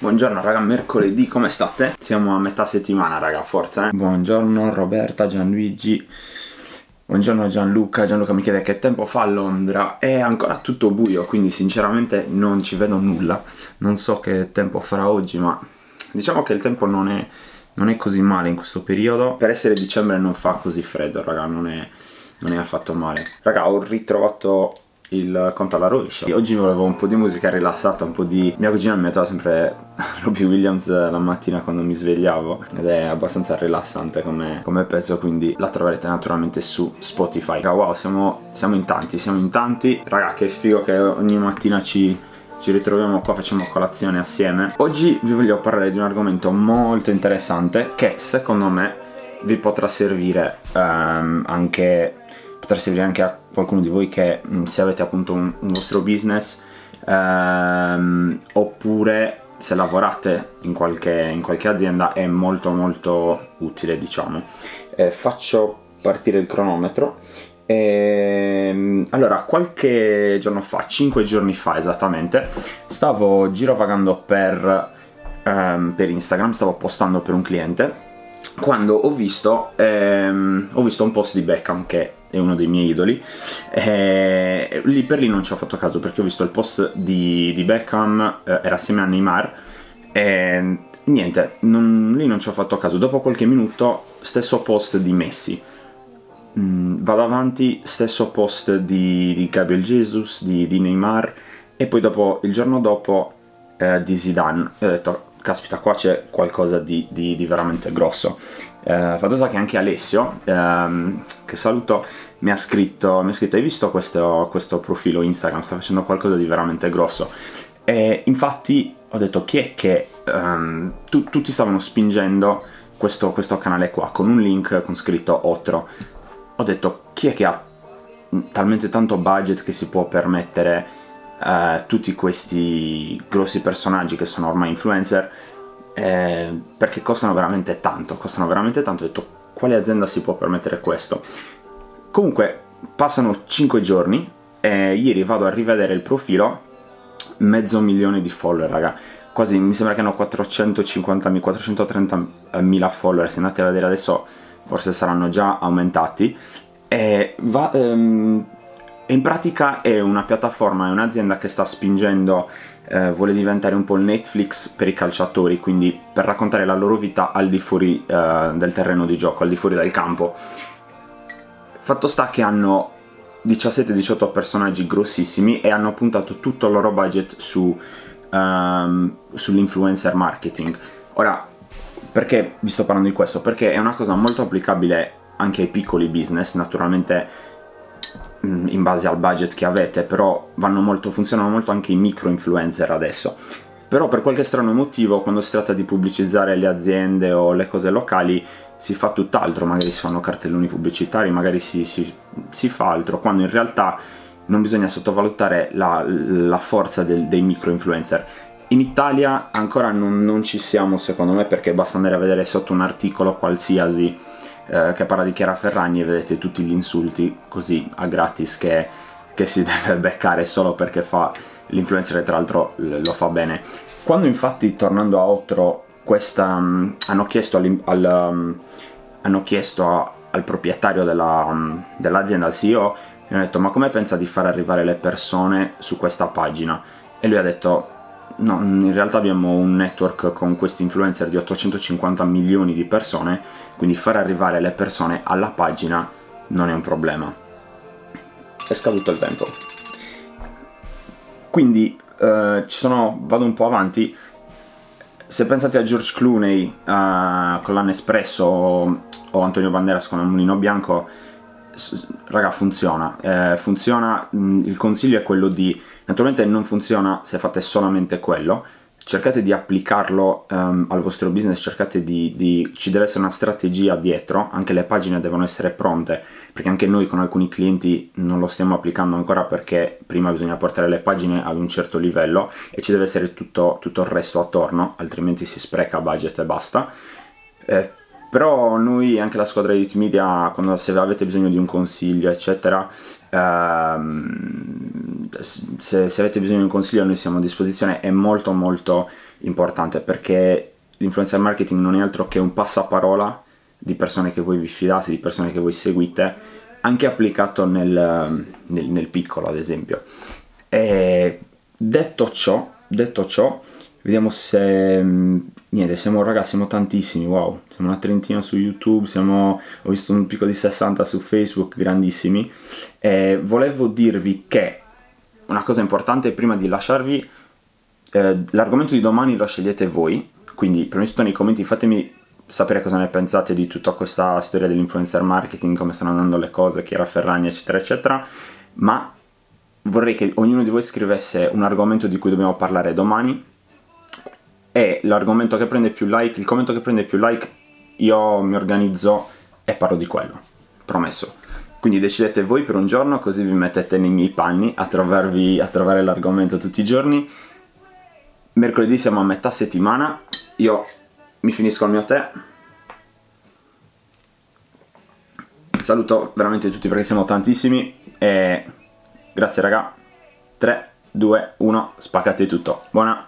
Buongiorno raga, mercoledì, come state? Siamo a metà settimana raga, forza eh? Buongiorno Roberta, Gianluigi. Buongiorno Gianluca, Gianluca mi chiede che tempo fa a Londra. È ancora tutto buio, quindi sinceramente non ci vedo nulla. Non so che tempo farà oggi, ma diciamo che il tempo non è, non è così male in questo periodo. Per essere dicembre non fa così freddo raga, non è, non è affatto male. Raga, ho ritrovato il conto alla rovescia. Oggi volevo un po' di musica rilassata, un po' di... Mia cugina mi metteva sempre Robbie Williams la mattina quando mi svegliavo ed è abbastanza rilassante come, come pezzo, quindi la troverete naturalmente su Spotify. Raga, wow, siamo, siamo in tanti, siamo in tanti. Raga, che figo che ogni mattina ci ci ritroviamo qua, facciamo colazione assieme. Oggi vi voglio parlare di un argomento molto interessante che secondo me vi potrà servire um, anche potrà servire anche a qualcuno di voi che mm, se avete appunto un, un vostro business ehm, oppure se lavorate in qualche, in qualche, azienda è molto molto utile diciamo. Eh, faccio partire il cronometro. Ehm, allora qualche giorno fa 5 giorni fa esattamente stavo girovagando per, ehm, per Instagram stavo postando per un cliente quando ho visto, ehm, ho visto un post di Beckham che è uno dei miei idoli. E lì per lì non ci ho fatto caso perché ho visto il post di, di Beckham, eh, era assieme a Neymar. E niente, non, lì non ci ho fatto caso. Dopo qualche minuto, stesso post di Messi. Mm, vado avanti, stesso post di, di Gabriel Jesus, di, di, Neymar. E poi dopo, il giorno dopo, eh, di Zidane. Ho detto, caspita, qua c'è qualcosa di, di, di veramente grosso. Eh, fatto sta che anche Alessio, ehm, che saluto, mi ha, scritto, mi ha scritto, hai visto questo, questo profilo Instagram, sta facendo qualcosa di veramente grosso. E infatti ho detto chi è che um, tu, tutti stavano spingendo questo, questo, canale qua con un link con scritto Otro. Ho detto chi è che ha talmente tanto budget che si può permettere uh, tutti questi grossi personaggi che sono ormai influencer eh, perché costano veramente tanto, costano veramente tanto, ho detto quale azienda si può permettere questo? Comunque passano 5 giorni e ieri vado a rivedere il profilo, mezzo milione di follower raga, quasi mi sembra che hanno 450.000, 430.000 follower, se andate a vedere adesso forse saranno già aumentati. E va, ehm, in pratica è una piattaforma, è un'azienda che sta spingendo eh, vuole diventare un po' il Netflix per i calciatori, quindi per raccontare la loro vita al di fuori eh, del terreno di gioco, al di fuori del campo. Fatto sta che hanno 17-18 personaggi grossissimi e hanno puntato tutto il loro budget su, um, sull'influencer marketing. Ora, perché vi sto parlando di questo? Perché è una cosa molto applicabile anche ai piccoli business, naturalmente in base al budget che avete, però molto, funzionano molto anche i micro influencer adesso. Però per qualche strano motivo quando si tratta di pubblicizzare le aziende o le cose locali si fa tutt'altro, magari si fanno cartelloni pubblicitari, magari si, si, si fa altro, quando in realtà non bisogna sottovalutare la, la forza del, dei micro influencer. In Italia ancora non, non ci siamo secondo me perché basta andare a vedere sotto un articolo qualsiasi eh, che parla di Chiara Ferragni e vedete tutti gli insulti così a gratis che, che si deve beccare solo perché fa l'influencer e tra l'altro lo fa bene. Quando infatti tornando a Otro questa, um, hanno chiesto, al, um, hanno chiesto a, al proprietario della, um, dell'azienda, al CEO, gli hanno detto ma come pensa di far arrivare le persone su questa pagina? E lui ha detto no, in realtà abbiamo un network con questi influencer di 850 milioni di persone, quindi far arrivare le persone alla pagina non è un problema. È scaduto il tempo. Quindi eh, ci sono, vado un po' avanti. Se pensate a George Clooney uh, con l'Anno Espresso o, o Antonio Banderas con il Mulino Bianco, raga funziona, eh, funziona, mm, il consiglio è quello di, naturalmente non funziona se fate solamente quello, cercate di applicarlo um, al vostro business, cercate di, di, ci deve essere una strategia dietro, anche le pagine devono essere pronte, perché anche noi con alcuni clienti non lo stiamo applicando ancora perché prima bisogna portare le pagine ad un certo livello e ci deve essere tutto, tutto il resto attorno, altrimenti si spreca budget e basta. Eh, però noi, anche la squadra di Media, quando se avete bisogno di un consiglio, eccetera, ehm, se, se avete bisogno di un consiglio noi siamo a disposizione, è molto molto importante perché l'influencer marketing non è altro che un passaparola di persone che voi vi fidate, di persone che voi seguite, anche applicato nel, nel, nel piccolo ad esempio. E detto ciò, detto ciò, vediamo se niente siamo ragazzi siamo tantissimi wow siamo una trentina su youtube siamo ho visto un picco di 60 su facebook grandissimi e volevo dirvi che una cosa importante prima di lasciarvi eh, l'argomento di domani lo scegliete voi quindi prima di tutto nei commenti fatemi sapere cosa ne pensate di tutta questa storia dell'influencer marketing come stanno andando le cose Chiara Ferragni eccetera eccetera ma vorrei che ognuno di voi scrivesse un argomento di cui dobbiamo parlare domani e l'argomento che prende più like, il commento che prende più like, io mi organizzo e parlo di quello, promesso. Quindi decidete voi per un giorno, così vi mettete nei miei panni a, trovarvi, a trovare l'argomento tutti i giorni. Mercoledì siamo a metà settimana, io mi finisco il mio tè. Saluto veramente tutti perché siamo tantissimi e grazie raga. 3, 2, 1, spaccate tutto. Buona!